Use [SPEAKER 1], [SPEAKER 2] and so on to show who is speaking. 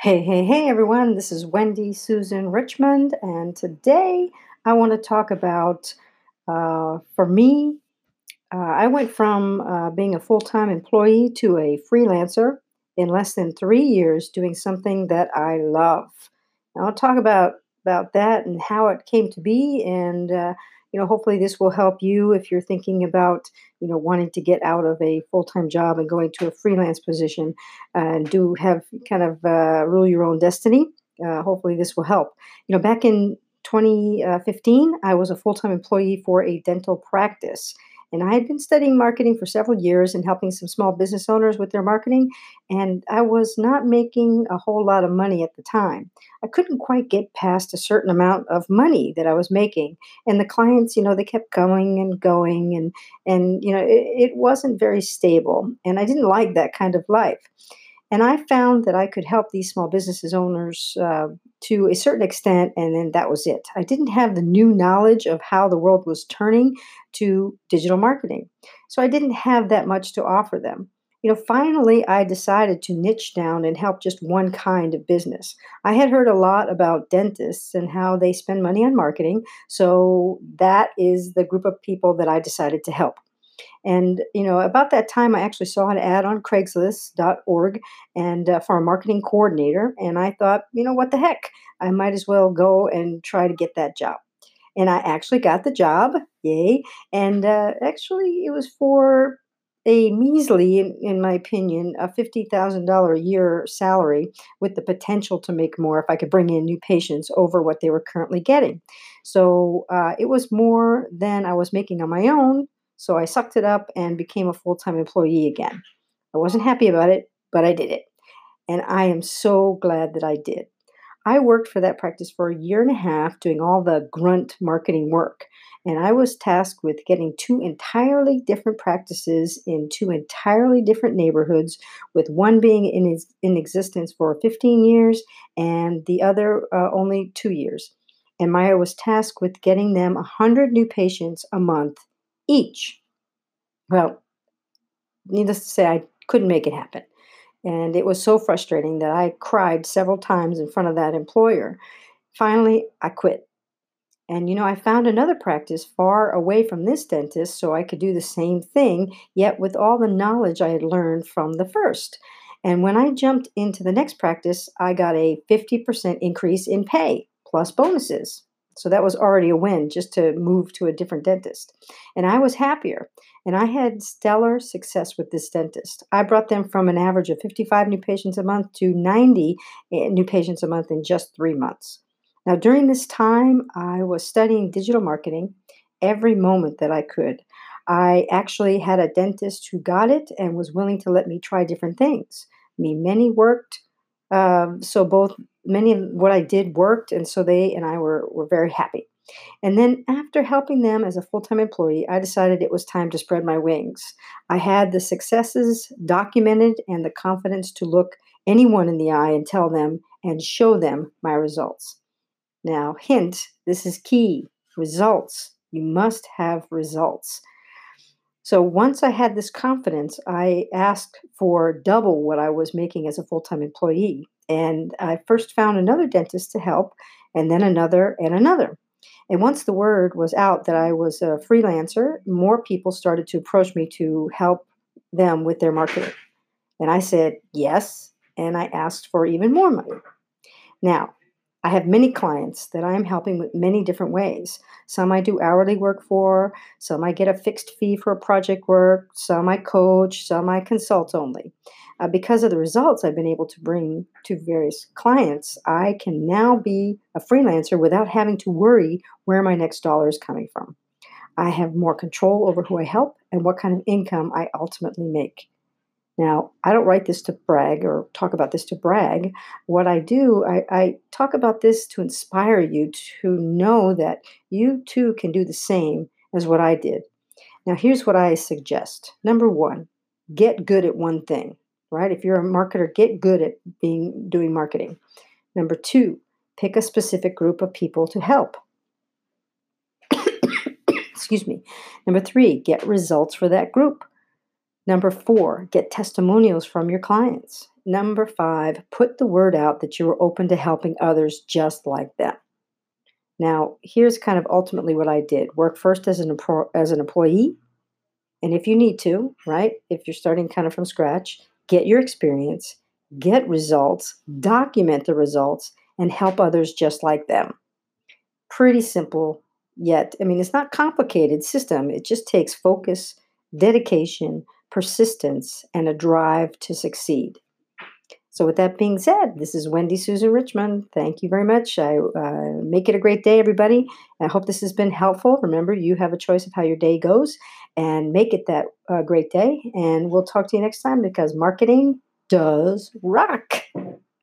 [SPEAKER 1] Hey, hey, hey, everyone. This is Wendy Susan Richmond, and today I want to talk about, uh, for me, uh, I went from uh, being a full time employee to a freelancer in less than three years doing something that I love. I'll talk about about that and how it came to be, and uh, you know, hopefully, this will help you if you're thinking about you know wanting to get out of a full time job and going to a freelance position and do have kind of uh, rule your own destiny. Uh, hopefully, this will help. You know, back in 2015, I was a full time employee for a dental practice. And I had been studying marketing for several years and helping some small business owners with their marketing. And I was not making a whole lot of money at the time. I couldn't quite get past a certain amount of money that I was making. And the clients, you know, they kept going and going. And, and you know, it, it wasn't very stable. And I didn't like that kind of life. And I found that I could help these small businesses owners uh, to a certain extent, and then that was it. I didn't have the new knowledge of how the world was turning to digital marketing. So I didn't have that much to offer them. You know, finally, I decided to niche down and help just one kind of business. I had heard a lot about dentists and how they spend money on marketing. So that is the group of people that I decided to help. And you know, about that time, I actually saw an ad on Craigslist.org and uh, for a marketing coordinator, and I thought, you know, what the heck, I might as well go and try to get that job. And I actually got the job, yay! And uh, actually, it was for a measly, in, in my opinion, a fifty thousand dollar a year salary with the potential to make more if I could bring in new patients over what they were currently getting. So uh, it was more than I was making on my own so I sucked it up and became a full time employee again. I wasn't happy about it, but I did it. And I am so glad that I did. I worked for that practice for a year and a half doing all the grunt marketing work. And I was tasked with getting two entirely different practices in two entirely different neighborhoods, with one being in, in existence for 15 years and the other uh, only two years. And Maya was tasked with getting them 100 new patients a month each. Well, needless to say, I couldn't make it happen. And it was so frustrating that I cried several times in front of that employer. Finally, I quit. And you know, I found another practice far away from this dentist so I could do the same thing, yet with all the knowledge I had learned from the first. And when I jumped into the next practice, I got a 50% increase in pay plus bonuses. So that was already a win just to move to a different dentist. And I was happier. And I had stellar success with this dentist. I brought them from an average of 55 new patients a month to 90 eh, new patients a month in just three months. Now, during this time, I was studying digital marketing every moment that I could. I actually had a dentist who got it and was willing to let me try different things. I mean, many worked um, so both many of what I did worked, and so they and I were were very happy. And then after helping them as a full time employee, I decided it was time to spread my wings. I had the successes documented and the confidence to look anyone in the eye and tell them and show them my results. Now, hint this is key results. You must have results. So once I had this confidence, I asked for double what I was making as a full time employee. And I first found another dentist to help, and then another and another. And once the word was out that I was a freelancer, more people started to approach me to help them with their marketing. And I said yes, and I asked for even more money. Now, I have many clients that I am helping with many different ways. Some I do hourly work for, some I get a fixed fee for project work, some I coach, some I consult only. Uh, because of the results I've been able to bring to various clients, I can now be a freelancer without having to worry where my next dollar is coming from. I have more control over who I help and what kind of income I ultimately make. Now, I don't write this to brag or talk about this to brag. What I do, I, I, talk about this to inspire you to know that you too can do the same as what I did. Now, here's what I suggest. Number one, get good at one thing, right? If you're a marketer, get good at being doing marketing. Number two, pick a specific group of people to help. Excuse me. Number three, get results for that group. Number four, get testimonials from your clients. Number five, put the word out that you are open to helping others just like them. Now, here's kind of ultimately what I did work first as an, as an employee. And if you need to, right, if you're starting kind of from scratch, get your experience, get results, document the results, and help others just like them. Pretty simple, yet, I mean, it's not complicated system. It just takes focus, dedication, persistence, and a drive to succeed. So, with that being said, this is Wendy Susan Richmond. Thank you very much. I uh, make it a great day, everybody. I hope this has been helpful. Remember, you have a choice of how your day goes, and make it that uh, great day. And we'll talk to you next time because marketing does rock.